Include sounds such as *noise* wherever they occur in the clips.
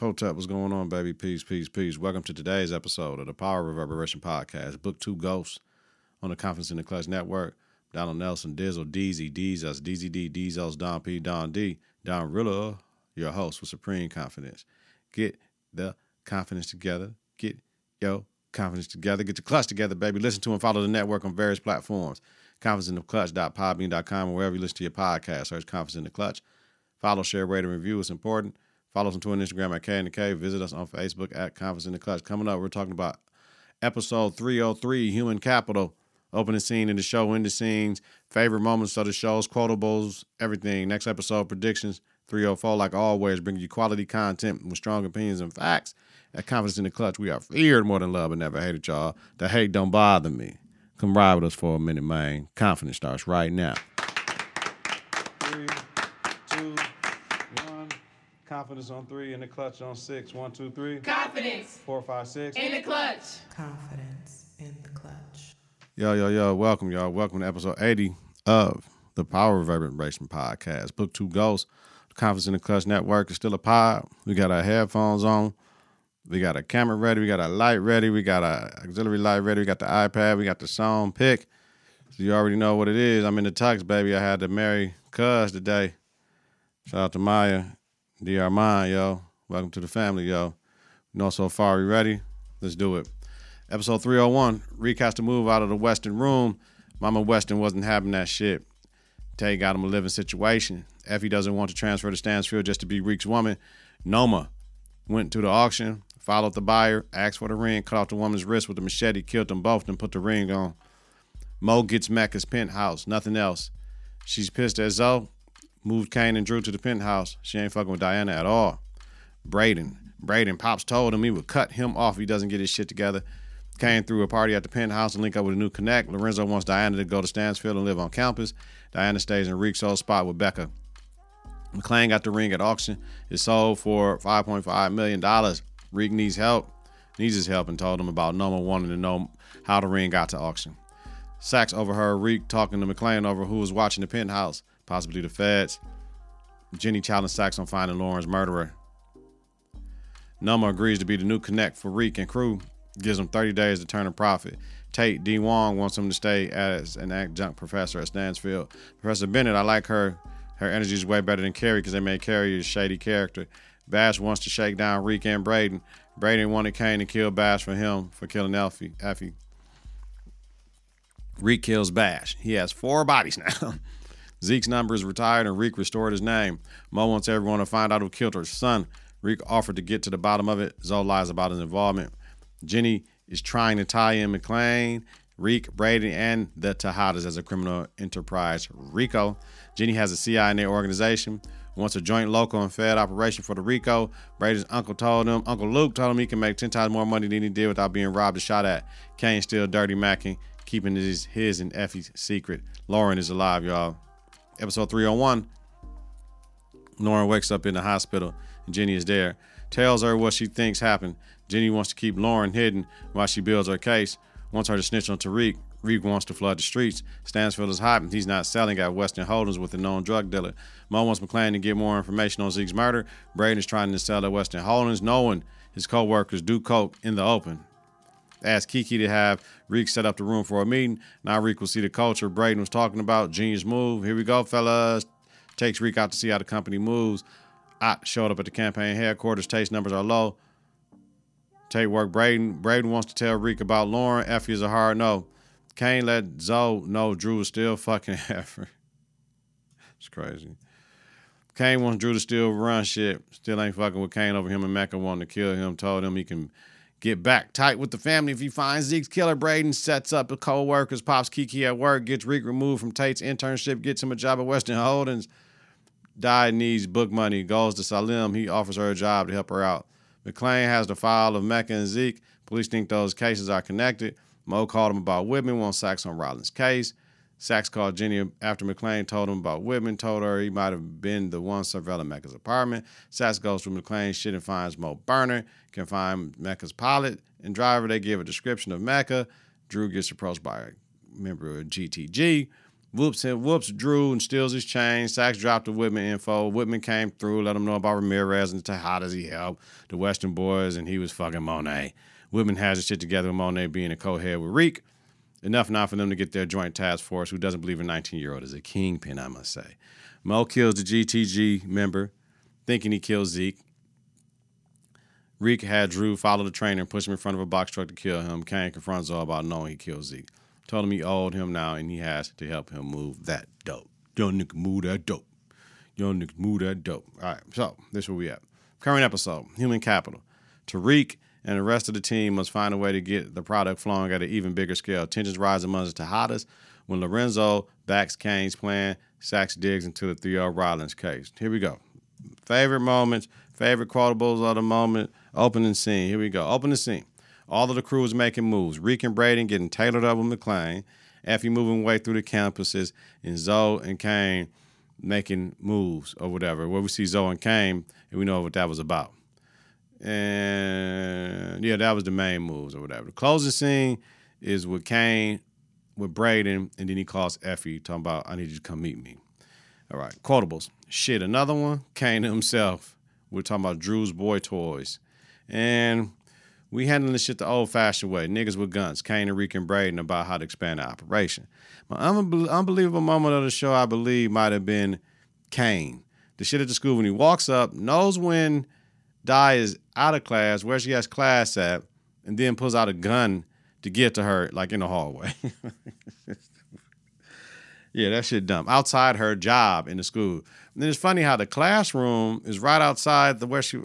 Hotep, what's going on, baby? Peace, peace, peace. Welcome to today's episode of the Power Reverberation Podcast, Book Two Ghosts on the Confidence in the Clutch Network. Donald Nelson, Dizzle, DZ, D's, DZD, D's, Don P, Don D, Don Rilla, your host with Supreme Confidence. Get the confidence together. Get your confidence together. Get your clutch together, baby. Listen to and follow the network on various platforms. Confidence in the clutch.podbean.com or wherever you listen to your podcast. Search Confidence in the Clutch. Follow, share, rate, and review. It's important. Follow us on Twitter and Instagram at K and K. Visit us on Facebook at Confidence in the Clutch. Coming up, we're talking about episode 303, Human Capital. Opening scene in the show, in the scenes, favorite moments of the shows, quotables, everything. Next episode, predictions. 304, like always, bringing you quality content with strong opinions and facts. At Confidence in the Clutch, we are feared more than love and never hated y'all. The hate don't bother me. Come ride with us for a minute, man. Confidence starts right now. Confidence on three, in the clutch on six. One, two, three. Confidence Four, five, six. in the clutch. Confidence in the clutch. Yo, yo, yo, welcome, y'all. Welcome to episode 80 of the Power Reverberation Podcast. Book Two Ghosts, Confidence in the Clutch Network is still a pod. We got our headphones on. We got a camera ready. We got a light ready. We got a auxiliary light ready. We got the iPad. We got the song pick. So you already know what it is. I'm in the tux, baby. I had to marry Cuz today. Shout out to Maya, DR Mine, yo. Welcome to the family, yo. You know so far. We ready? Let's do it. Episode 301, recast a move out of the Western room. Mama Weston wasn't having that shit. Tay got him a living situation. Effie doesn't want to transfer to Stansfield just to be Reek's woman. Noma went to the auction, followed the buyer, asked for the ring, cut off the woman's wrist with a machete, killed them both, then put the ring on. Mo gets Mecca's penthouse, nothing else. She's pissed at Zoe, moved Kane and Drew to the penthouse. She ain't fucking with Diana at all. Braden. Braden, Pops told him he would cut him off if he doesn't get his shit together. Kane threw a party at the penthouse and link up with a new connect. Lorenzo wants Diana to go to Stansfield and live on campus. Diana stays in Reek's old spot with Becca. MacLean got the ring at auction. It sold for $5.5 million. Reek needs help. Needs his help and told him about Noma wanting to know how the ring got to auction. Saxe overheard Reek talking to MacLean over who was watching the penthouse, possibly the feds. Jenny challenged Saxe on finding Lauren's murderer. Noma agrees to be the new connect for Reek and crew, gives him 30 days to turn a profit. Tate D. Wong wants him to stay as an adjunct professor at Stansfield. Professor Bennett, I like her. Her energy is way better than Carrie because they made Carrie a shady character. Bash wants to shake down Reek and Braden. Braden wanted Kane to kill Bash for him for killing Elfie. Effie. Reek kills Bash. He has four bodies now. *laughs* Zeke's number is retired and Reek restored his name. Mo wants everyone to find out who killed her son. Reek offered to get to the bottom of it. Zoe lies about his involvement. Jenny is trying to tie in MacLean, Reek, Brady, and the Tejadas as a criminal enterprise. RICO. Jenny has a CI in their organization. Wants a joint local and Fed operation for the RICO. Brady's uncle told him, Uncle Luke told him he can make 10 times more money than he did without being robbed or shot at. Kane still dirty macking, keeping his, his and Effie's secret. Lauren is alive, y'all. Episode 301. Lauren wakes up in the hospital and Jenny is there. Tells her what she thinks happened. Jenny wants to keep Lauren hidden while she builds her case. Wants her to snitch on Tariq. Reek wants to flood the streets. Stansfield is and he's not selling at Western Holdings with a known drug dealer. Mo wants MacLean to get more information on Zeke's murder. Braden is trying to sell at Western Holdings, knowing his co-workers do coke in the open. Asked Kiki to have Reek set up the room for a meeting. Now Reek will see the culture Braden was talking about. Genius move. Here we go, fellas. Takes Reek out to see how the company moves. Ott showed up at the campaign headquarters. Tate's numbers are low. Tate work Braden. Braden wants to tell Reek about Lauren. Effie is a hard no. Kane let Zoe know Drew is still fucking *laughs* Effie. It's crazy. Kane wants Drew to still run shit. Still ain't fucking with Kane over him and Mecca wanting to kill him. Told him he can get back tight with the family if he finds Zeke's killer. Braden sets up the co-workers, pops Kiki at work, gets Reek removed from Tate's internship, gets him a job at Western Holdings. Di needs book money, goes to Salim. He offers her a job to help her out. MacLean has the file of Mecca and Zeke. Police think those cases are connected. Mo called him about Whitman, wants Saxe on Rollins' case. Saxe called Jenny after MacLean told him about Whitman, told her he might have been the one surveilling Mecca's apartment. Saxe goes to MacLean's shit and finds Mo Burner, can find Mecca's pilot and driver. They give a description of Mecca. Drew gets approached by a member of GTG. Whoops him, whoops Drew and steals his chain. Saxe dropped the Whitman info. Whitman came through, let him know about Ramirez and how does he help the Western boys, and he was fucking Monet. Whitman has his shit together with Monet being a co-head with Reek. Enough now for them to get their joint task force, who doesn't believe a 19-year-old is a kingpin, I must say. Mo kills the GTG member, thinking he kills Zeke. Reek had Drew follow the trainer and push him in front of a box truck to kill him. Kane confronts all about knowing he killed Zeke. Told him he owed him now and he has to help him move that dope. Young nigga move that dope. Young nigga move that dope. All right, so this is where we at. Current episode, Human Capital. Tariq and the rest of the team must find a way to get the product flowing at an even bigger scale. Tensions rise among the Tejadas when Lorenzo backs Kane's plan. Saxe digs into the Theo Rollins case. Here we go. Favorite moments, favorite quotables of the moment. Opening scene. Here we go. Opening scene. All of the crew is making moves. Reek and Braden getting tailored up with MacLean. Effie moving way through the campuses. And Zoe and Kane making moves or whatever. Where we see Zoe and Kane, and we know what that was about. And yeah, that was the main moves or whatever. The closing scene is with Kane, with Braden, and then he calls Effie, talking about, I need you to come meet me. All right, quotables. Shit, another one, Kane himself. We're talking about Drew's Boy Toys. And we handling this shit the old fashioned way. Niggas with guns, Kane and Reek and Braden about how to expand the operation. My unbe- unbelievable moment of the show, I believe, might have been Kane. The shit at the school when he walks up, knows when Di is out of class, where she has class at, and then pulls out a gun to get to her, like in the hallway. *laughs* yeah, that shit dumb. Outside her job in the school. And then it's funny how the classroom is right outside the where she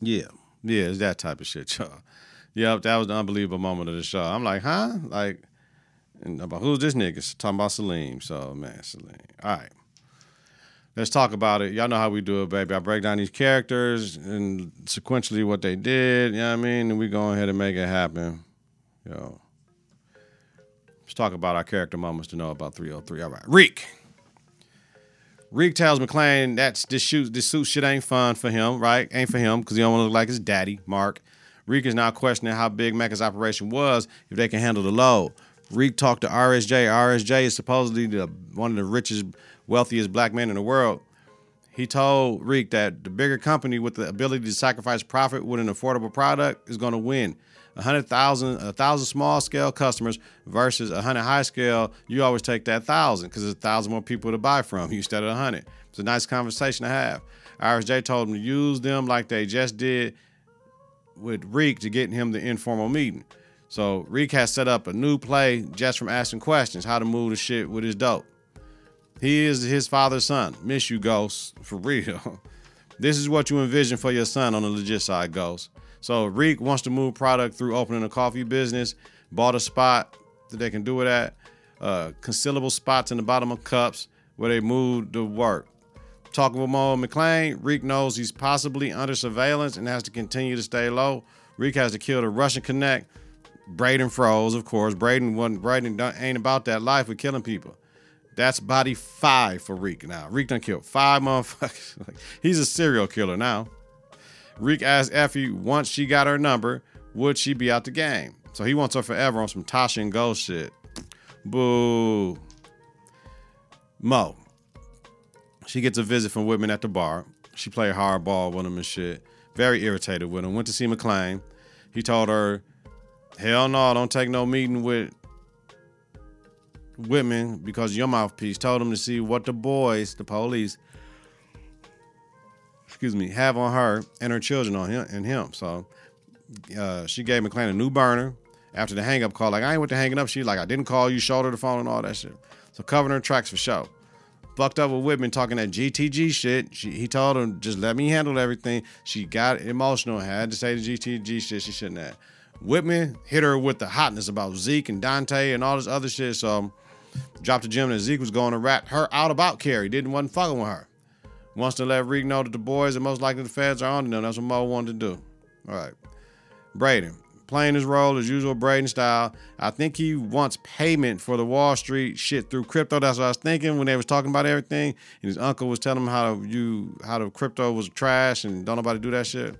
yeah, yeah, it's that type of shit, y'all. Yep, that was the unbelievable moment of the show. I'm like, huh? Like, and about who's this nigga? Talking about Salim. So, man, Salim. All right. Let's talk about it. Y'all know how we do it, baby. I break down these characters and sequentially what they did, you know what I mean? And we go ahead and make it happen. Yo. Let's talk about our character moments to know about 303. All right. Reek. Reek tells MacLean that's this shoot this suit shit ain't fun for him, right? Ain't for him because he don't want to look like his daddy, Mark. Reek is now questioning how big Mecca's operation was if they can handle the load. Reek talked to RSJ. RSJ is supposedly the, one of the richest, wealthiest black man in the world. He told Reek that the bigger company with the ability to sacrifice profit with an affordable product is going to win. A hundred thousand, a thousand small scale customers versus a hundred high scale. You always take that thousand because there's a thousand more people to buy from instead of a hundred. It's a nice conversation to have. RSJ told him to use them like they just did with Reek to get him the informal meeting. So Reek has set up a new play just from asking questions, how to move the shit with his dope. He is his father's son. Miss you, Ghost, for real. *laughs* this is what you envision for your son on the legit side, Ghost. So Reek wants to move product through opening a coffee business, bought a spot that they can do it at, uh, concealable spots in the bottom of cups where they move the work. Talking with Mo MacLean, Reek knows he's possibly under surveillance and has to continue to stay low. Reek has to kill the Russian Connect. Braden froze, of course. Braden wasn't Braden ain't about that life with killing people. That's body five for Reek now. Reek done killed five motherfuckers. *laughs* He's a serial killer now. Reek asked Effie once she got her number, would she be out the game? So he wants her forever on some Tasha and Ghost shit. Boo. Mo. She gets a visit from Whitman at the bar. She played hardball with him and shit. Very irritated with him. Went to see MacLean. He told her, hell no, don't take no meeting with Whitman because your mouthpiece. Told him to see what the boys, the police, excuse me, have on her and her children on him and him. So uh, she gave MacLean a new burner after the hang up call. Like, I ain't with the hanging up. She like, I didn't call you, shoulder the phone and all that shit. So covering her tracks for show. Fucked up with Whitman talking that GTG shit. She, he told her, just let me handle everything. She got emotional, had to say the GTG shit she shouldn't have. Whitman hit her with the hotness about Zeke and Dante and all this other shit. So dropped the gym that Zeke was going to rat her out about Carrie. Didn't wasn't fucking with her. Wants to let Reek know that the boys and most likely the feds are on to them. That's what Mo wanted to do. All right. Braden. Playing his role as usual Braden style. I think he wants payment for the Wall Street shit through crypto. That's what I was thinking when they was talking about everything. And his uncle was telling him how to you how the crypto was trash and don't nobody do that shit.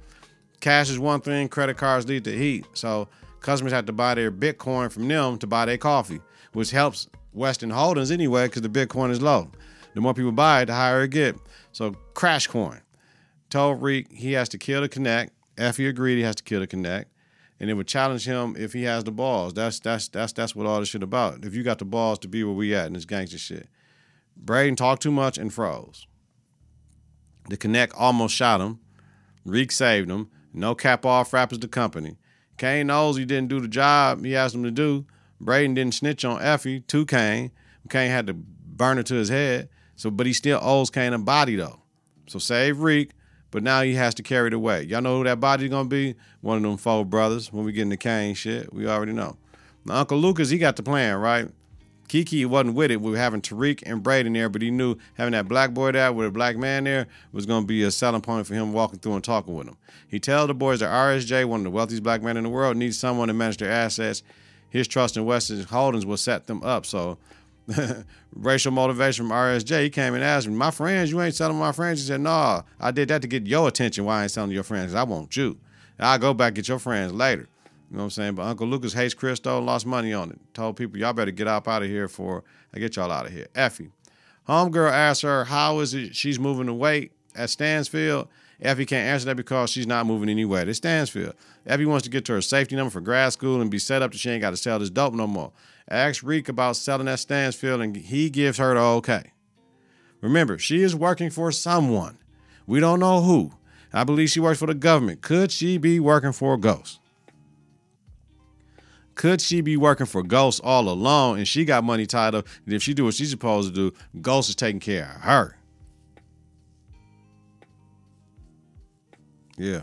Cash is one thing, credit cards lead to heat. So customers have to buy their Bitcoin from them to buy their coffee which helps Western Holdings anyway because the Bitcoin is low. The more people buy it, the higher it get. So Crash Coin told Reek he has to kill the Connect. Effie agreed he has to kill the Connect, and it would challenge him if he has the balls. That's that's that's that's what all this shit about. If you got the balls to be where we at in this gangster shit. Braden talked too much and froze. The Connect almost shot him. Reek saved him. No cap off rappers the company. Kane knows he didn't do the job he asked him to do. Braden didn't snitch on Effie to Kane. Kane had to burn it to his head. So, but he still owes Kane a body though. So save Reek, but now he has to carry the weight. Y'all know who that body's gonna be? One of them four brothers. When we get into Kane shit, we already know. Now, Uncle Lucas, he got the plan, right? Kiki wasn't with it. We were having Tariq and Braden there, but he knew having that black boy there with a black man there was going to be a selling point for him walking through and talking with him. He tell the boys that RSJ, one of the wealthiest black men in the world, needs someone to manage their assets. His trust in Western Holdings will set them up. So *laughs* racial motivation from RSJ, he came and asked me, my friends, you ain't selling my friends? He said, no, nah, I did that to get your attention. Why I ain't selling your friends? I want you. I'll go back get your friends later. You know what I'm saying? But Uncle Lucas hates crypto, lost money on it. Told people, y'all better get up out of here for I get y'all out of here. Effie. Homegirl asked her, how is it she's moving weight at Stansfield? Effie can't answer that because she's not moving any weight at Stansfield. Effie wants to get to her safety number for grad school and be set up that she ain't got to sell this dope no more. Ask Reek about selling at Stansfield and he gives her the okay. Remember, she is working for someone. We don't know who. I believe she works for the government. Could she be working for a ghost? Could she be working for ghosts all along and she got money tied up? And if she do what she's supposed to do, Ghost is taking care of her. Yeah.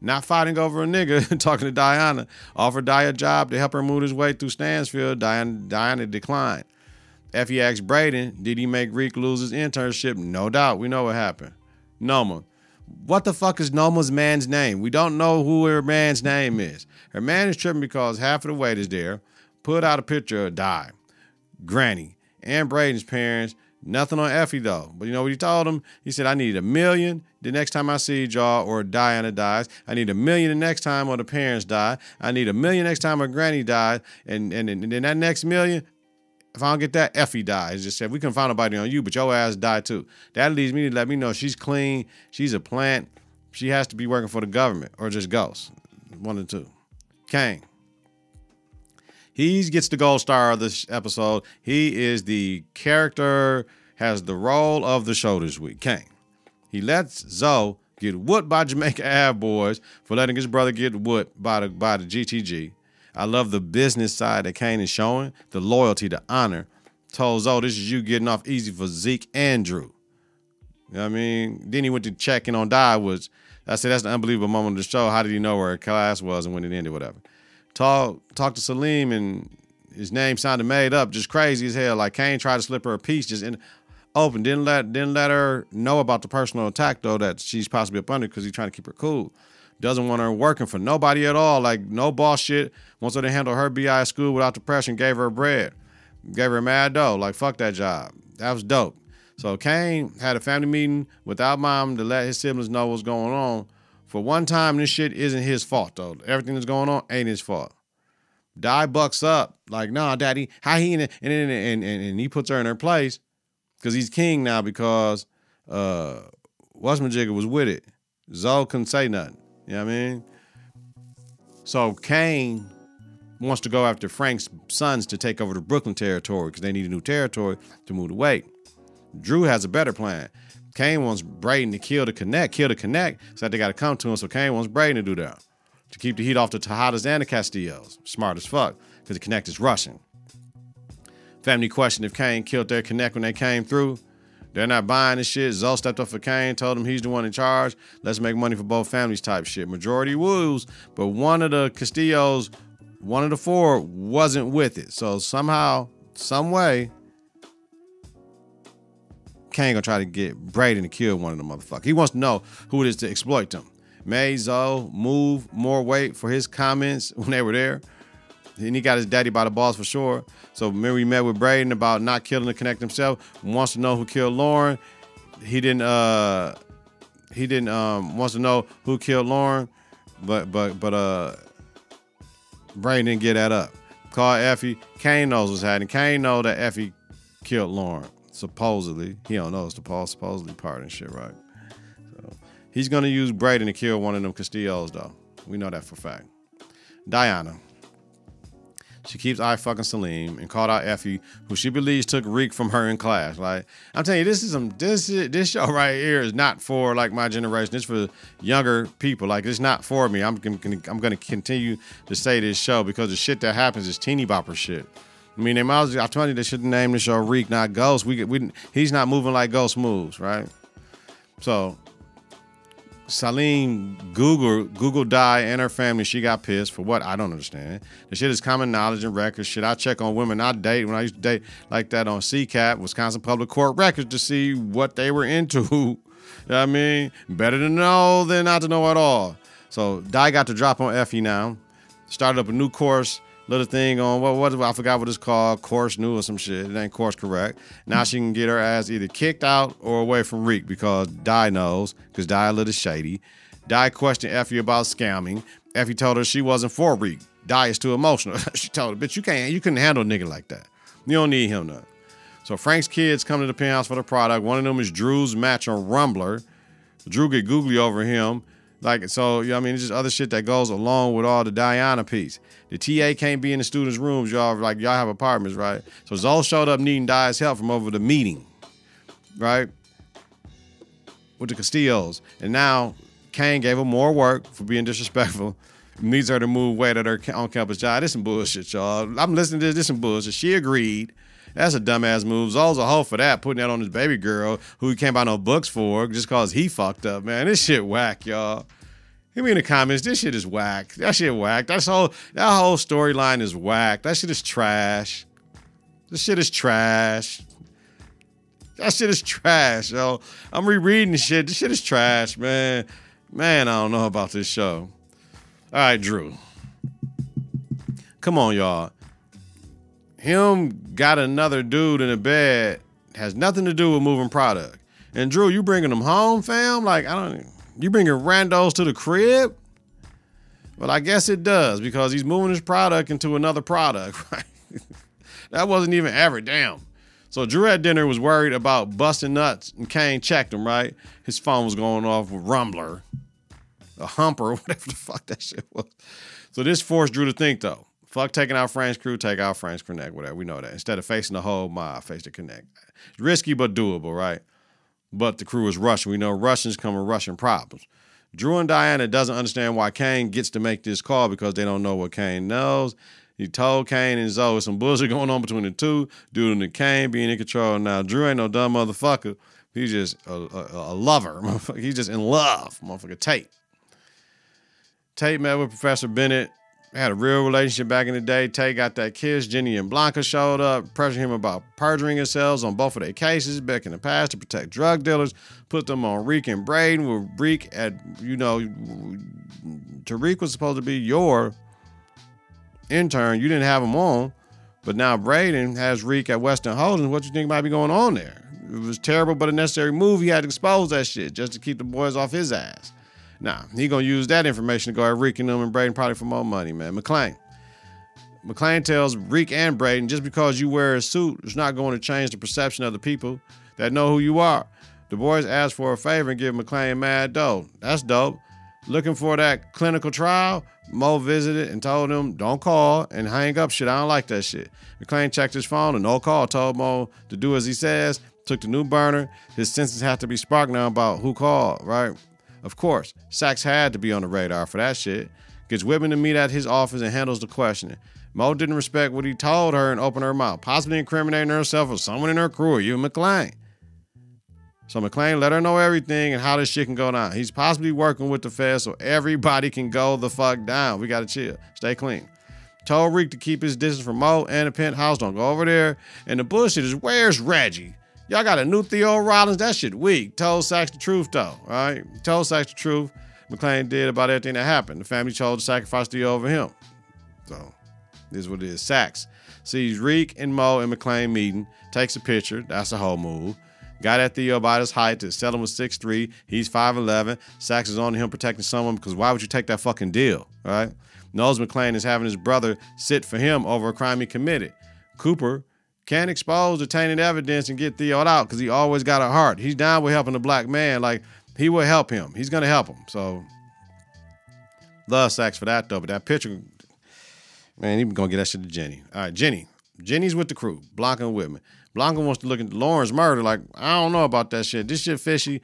Not fighting over a nigga, *laughs* talking to Diana. Offered Di a job to help her move his way through Stansfield. Diana, Diana declined. Effie asked Braden, did he make Reek lose his internship? No doubt. We know what happened. Noma. What the fuck is Noma's man's name? We don't know who her man's name is. Her man is tripping because half of the weight is there. Put out a picture of Di, Granny, and Braden's parents. Nothing on Effie though. But you know what he told him? He said, I need a million the next time I see y'all or Diana dies. I need a million the next time or the parents die. I need a million next time her granny dies. And, and, and then that next million, if I don't get that, Effie dies. Just said we can find nobody on you, but your ass die too. That leads me to let me know she's clean. She's a plant. She has to be working for the government or just ghosts. One or two. Kane. He gets the gold star of this episode. He is the character, has the role of the show this week. Kane. He lets Zoe get whooped by Jamaica *laughs* Ave boys for letting his brother get whooped by the by the GTG. I love the business side that Kane is showing, the loyalty, the honor. Told Zoe this is you getting off easy for Zeke and Drew. You know what I mean? Then he went to checking on Di was I said that's an unbelievable moment of the show. How did he know where her class was and when it ended, whatever. Talk talk to Salim and his name sounded made up, just crazy as hell. Like Kane tried to slip her a piece just in Oh, open. Didn't let didn't let her know about the personal attack though that she's possibly up under because he's trying to keep her cool. Doesn't want her working for nobody at all. Like no boss shit. Wants her to handle her BI at school without the pressure gave her bread. Gave her mad dough. Like fuck that job. That was dope. So Kane had a family meeting without mom to let his siblings know what's going on. For one time, this shit isn't his fault though. Everything that's going on ain't his fault. Di bucks up like, nah, daddy, how he and and and, and, and he puts her in her place because he's king now because uh Westmajigger was with it. Zoe couldn't say nothing. You know what I mean? So Kane wants to go after Frank's sons to take over the Brooklyn territory because they need a new territory to move away. Drew has a better plan. Kane wants Braden to kill the Connect, kill the Connect, so that they got to come to him. So Kane wants Braden to do that to keep the heat off the Tejadas and the Castillos. Smart as fuck because the Connect is rushing. Family questioned if Kane killed their Connect when they came through. They're not buying this shit. Zoe stepped up for Kane, told him he's the one in charge. Let's make money for both families type shit. Majority woos, but one of the Castillos, one of the four, wasn't with it. So somehow, some way, Kane gonna try to get Braden to kill one of the motherfuckers. He wants to know who it is to exploit them. May Zoe move more weight for his comments when they were there. And he got his daddy by the balls for sure. So remember we met with Braden about not killing the connect himself. Wants to know who killed Lauren. He didn't uh he didn't um wants to know who killed Lauren, but but but uh Braden didn't get that up. Called Effie. Kane knows what's happening. Kane know that Effie killed Lauren. Supposedly. He don't know it's the Paul supposedly part and shit, right? So he's gonna use Braden to kill one of them Castillos though. We know that for a fact. Diana. She keeps eye fucking Salim and called out Effie, who she believes took Reek from her in class. Like I'm telling you, this is some this is, this show right here is not for like my generation. It's for younger people. Like it's not for me. I'm gonna I'm gonna continue to say this show because the shit that happens is teeny bopper shit. I mean, they might as well, I told you they should name the show Reek, not Ghost. We get we he's not moving like Ghost moves, right? So Salim Google Google died and her family. She got pissed for what I don't understand. The shit is common knowledge and records. Shit, I check on women I date when I used to date like that on CCAP, Wisconsin Public Court Records, to see what they were into. *laughs* you know I mean, better to know than not to know at all. So Di got to drop on Effie now. Started up a new course little thing on what what I forgot what it's called, course new or some shit. It ain't course correct. Now she can get her ass either kicked out or away from Reek because Di knows, because Di a little shady. Di questioned Effie about scamming. Effie told her she wasn't for Reek. Di is too emotional. *laughs* she told her, bitch, you can't you couldn't handle a nigga like that. You don't need him nothing. So Frank's kids come to the penthouse for the product. One of them is Drew's match on Rumbler. Drew get googly over him. Like so, you know, I mean, it's just other shit that goes along with all the Diana piece. The TA can't be in the students' rooms, y'all. Like y'all have apartments, right? So Zoe showed up needing Di's help from over the meeting, right? With the Castillos, and now Kane gave her more work for being disrespectful. Needs her to move weight at her on campus job. This some bullshit, y'all. I'm listening to this. This some bullshit. She agreed. That's a dumbass move. Zoe's a hoe for that, putting that on his baby girl who he can't buy no books for just cause he fucked up, man. This shit whack, y'all. Hit me in the comments. This shit is whack. That shit whack. That's whole that whole storyline is whack. That shit is trash. This shit is trash. That shit is trash, yo. I'm rereading shit. This shit is trash, man. Man, I don't know about this show. All right, Drew. Come on, y'all. Him got another dude in the bed has nothing to do with moving product. And Drew, you bringing them home, fam? Like I don't. You bringing randos to the crib? Well, I guess it does because he's moving his product into another product, *laughs* right? that wasn't even ever damn. So Drew at dinner was worried about busting nuts, and Kane checked him, right? His phone was going off with Rumbler, a humper, or *laughs* whatever the fuck that shit was. So this forced Drew to think, though. Fuck taking out Frank's crew, take out Frank's Connect, whatever. We know that. Instead of facing the whole mob, face the Connect. Risky but doable, right? But the crew is Russian. We know Russians come with Russian problems. Drew and Diana doesn't understand why Kane gets to make this call because they don't know what Kane knows. He told Kane and Zoe some bullshit going on between the two, due to Kane being in control. Now Drew ain't no dumb motherfucker. He's just a, a, a lover. *laughs* He's just in love, motherfucker. Tate. Tate met with Professor Bennett had a real relationship back in the day. Tay got that kiss. Jenny and Blanca showed up, pressuring him about perjuring themselves on both of their cases back in the past to protect drug dealers. Put them on Reek and Braden. With Reek at, you know, Tariq was supposed to be your intern. You didn't have him on, but now Braden has Reek at Western Holdings. What you think might be going on there? It was terrible, but a necessary move. He had to expose that shit just to keep the boys off his ass. Nah, he gonna use that information to go at Reek and them and Braden probably for more money, man. MacLean. MacLean tells Reek and Braden just because you wear a suit is not going to change the perception of the people that know who you are. The boys asked for a favor and give MacLean mad dough. That's dope. Looking for that clinical trial? Mo visited and told him, don't call and hang up shit. I don't like that shit. MacLean checked his phone and no call told Mo to do as he says. Took the new burner. His senses have to be sparked now about who called, right? Of course, Saxe had to be on the radar for that shit. Gets women to meet at his office and handles the questioning. Mo didn't respect what he told her and opened her mouth, possibly incriminating herself or someone in her crew or you, MacLean. So MacLean let her know everything and how this shit can go down. He's possibly working with the Fed so everybody can go the fuck down. We gotta chill. Stay clean. Told Reek to keep his distance from Mo and the penthouse. Don't go over there. And the bullshit is where's Reggie? Y'all got a new Theo Rollins. That shit weak. Told Saxe the truth though. Right. Told Saxe the truth. MacLean did about everything that happened. The family chose to sacrifice Theo over him. So this is what it is. Saxe sees Reek and Mo and MacLean meeting, takes a picture. That's a whole move. Got at Theo about his height. Sell him was 6'3. He's 5'11. Saxe is on him protecting someone because why would you take that fucking deal, right? Knows MacLean is having his brother sit for him over a crime he committed. Cooper can't expose the tainted evidence and get Theo out because he always got a heart. He's down with helping the black man. Like, he will help him. He's to help him. So, love Saxe for that, though. But that picture, man, he going to get that shit to Jenny. All right, Jenny. Jenny's with the crew, Blanca and Whitman. Blanca wants to look into Lauren's murder. Like, I don't know about that shit. This shit fishy.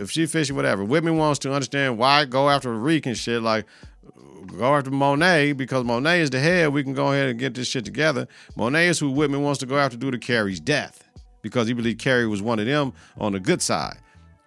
If she fishy, whatever. Whitman wants to understand why go after Reek and shit. Like, go after Monet because Monet is the head. We can go ahead and get this shit together. Monet is who Whitman wants to go after due to Carrie's death because he believed Carrie was one of them on the good side.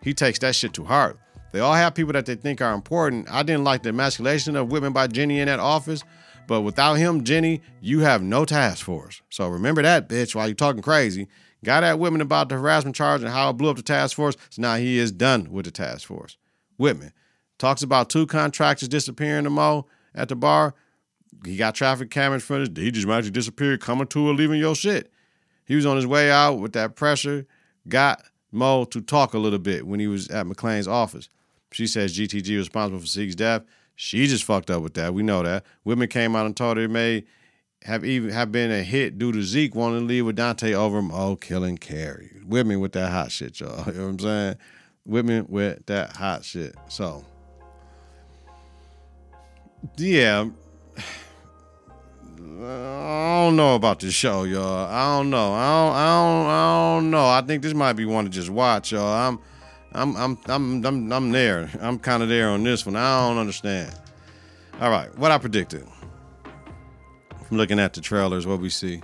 He takes that shit to heart. They all have people that they think are important. I didn't like the emasculation of Whitman by Jenny in that office, but without him, Jenny, you have no task force. So remember that, bitch, while you're talking crazy. Got at Whitman about the harassment charge and how it blew up the task force. So now he is done with the task force. Whitman talks about two contractors disappearing Mo at the bar. He got traffic cameras footage. He just magically disappeared, coming to or leaving your shit. He was on his way out with that pressure. Got Mo to talk a little bit when he was at MacLean's office. She says GTG responsible for Zeke's death. She just fucked up with that. We know that. Whitman came out and told her it may have even have been a hit due to Zeke wanting to leave with Dante over Mo killing Carrie. Whitman with that hot shit, y'all. *laughs* You know what I'm saying? Whitman with that hot shit. So, yeah. I don't know about this show, y'all. I don't know. I don't. I don't. I don't know. I think this might be one to just watch, y'all. I'm, I'm, I'm, I'm, I'm, I'm there. I'm kind of there on this one. I don't understand. All right, what I predicted. From looking at the trailers, what we see.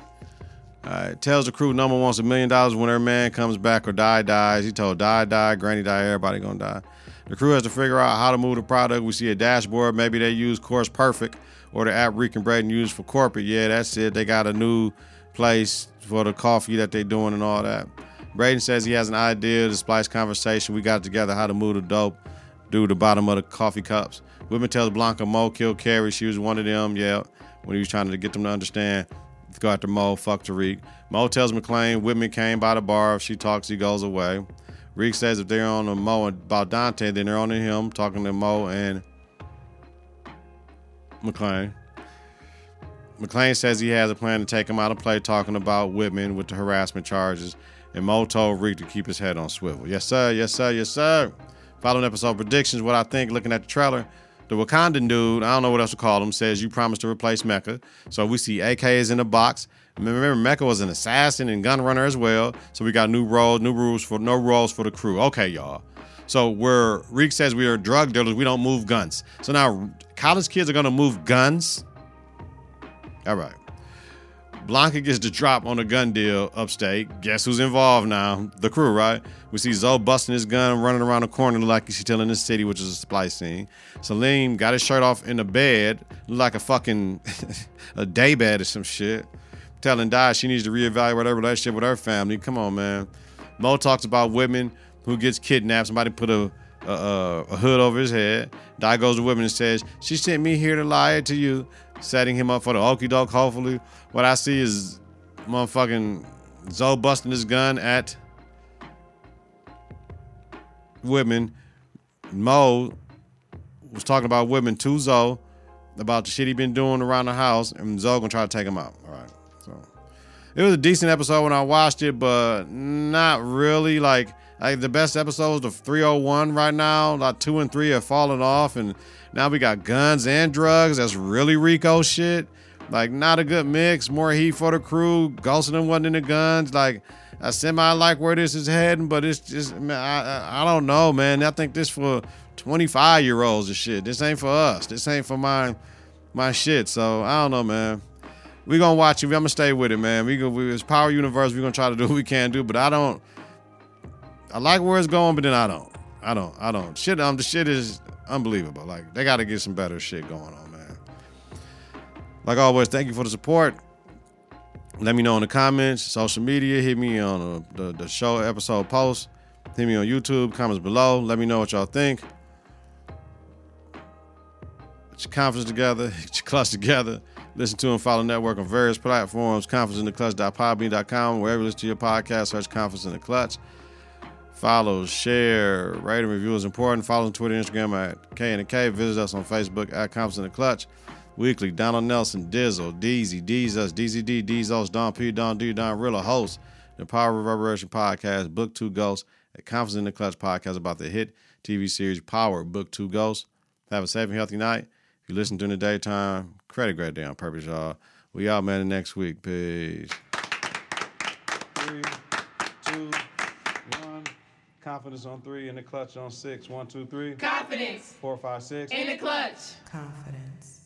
All right, tells the crew number wants a million dollars when her man comes back or die dies. He told die die, granny die, everybody gonna die. The crew has to figure out how to move the product. We see a dashboard. Maybe they use Course Perfect or the app Reek and Braden used for corporate. Yeah, that's it. They got a new place for the coffee that they're doing and all that. Braden says he has an idea to splice conversation. We got together how to move the dope, do the bottom of the coffee cups. Whitman tells Blanca Mo killed Carrie. She was one of them. Yeah, when he was trying to get them to understand. Go after Mo, fuck Tariq. Mo tells MacLean Whitman came by the bar. If she talks, he goes away. Reek says if they're on a Mo about Dante, then they're on to him, talking to Mo and MacLean. MacLean says he has a plan to take him out of play, talking about Whitman with the harassment charges. And Mo told Reek to keep his head on swivel. Yes, sir. Yes, sir. Yes, sir. Following episode predictions, what I think, looking at the trailer, the Wakandan dude, I don't know what else to call him, says you promised to replace Mecca. So we see AKs in the box. Remember, Mecca was an assassin and gun runner as well. So we got new roles, new rules for no roles for the crew. Okay, y'all. So where Reek says we are drug dealers, we don't move guns. So now college kids are gonna move guns. All right. Blanca gets the drop on a gun deal upstate. Guess who's involved now? The crew, right? We see Zoe busting his gun, running around the corner like she's still in the city, which is a supply scene. Salim got his shirt off in the bed, like a fucking *laughs* a day bed or some shit. Telling Di she needs to reevaluate her relationship with her family. Come on, man. Mo talks about women who gets kidnapped. Somebody put a a, a hood over his head. Di goes to Whitman and says, She sent me here to lie to you, setting him up for the okey doke, hopefully. What I see is motherfucking Zoe busting his gun at Whitman. Mo was talking about Whitman to Zoe about the shit he been doing around the house, and Zoe gonna try to take him out. All right. It was a decent episode when I watched it, but not really like like the best episodes of 301 right now. Like two and three have fallen off, and now we got guns and drugs. That's really RICO shit. Like not a good mix. More heat for the crew. Them wasn't in the guns. Like I semi like where this is heading, but it's just man, I I don't know, man. I think this for 25 year olds and shit. This ain't for us. This ain't for my my shit. So I don't know, man. We gonna watch it. I'm gonna stay with it, man. We go. We, it's Power Universe. We're gonna try to do what we can do, but I don't. I like where it's going, but then I don't. I don't. I don't. Shit. Um, the shit is unbelievable. Like they got to get some better shit going on, man. Like always, thank you for the support. Let me know in the comments, social media. Hit me on uh, the, the show episode post. Hit me on YouTube. Comments below. Let me know what y'all think. Get your conference together. *laughs* Get your clutch together. Listen to and follow Network on various platforms. Conference in the Clutch.podbean.com. Wherever you listen to your podcast, search Conference in the Clutch. Follow, share, rate, and review is important. Follow on Twitter, Instagram at K and K. Visit us on Facebook at Confidence in the Clutch. Weekly, Donald Nelson, Dizzle, Deezy, Deez Us, DZD, Deezos, Don P, Don D, Don Rilla, host the Power Reverberation Podcast, Book Two Ghosts, a Confidence in the Clutch podcast about the hit TV series Power, Book Two Ghosts. Have a safe and healthy night. If you listen during the daytime, credit great day on purpose, y'all. We out, man, next week. Peace. Three, two, one. Confidence on three and the clutch on six. One, two, three. Confidence Four, five, six. in the clutch. Confidence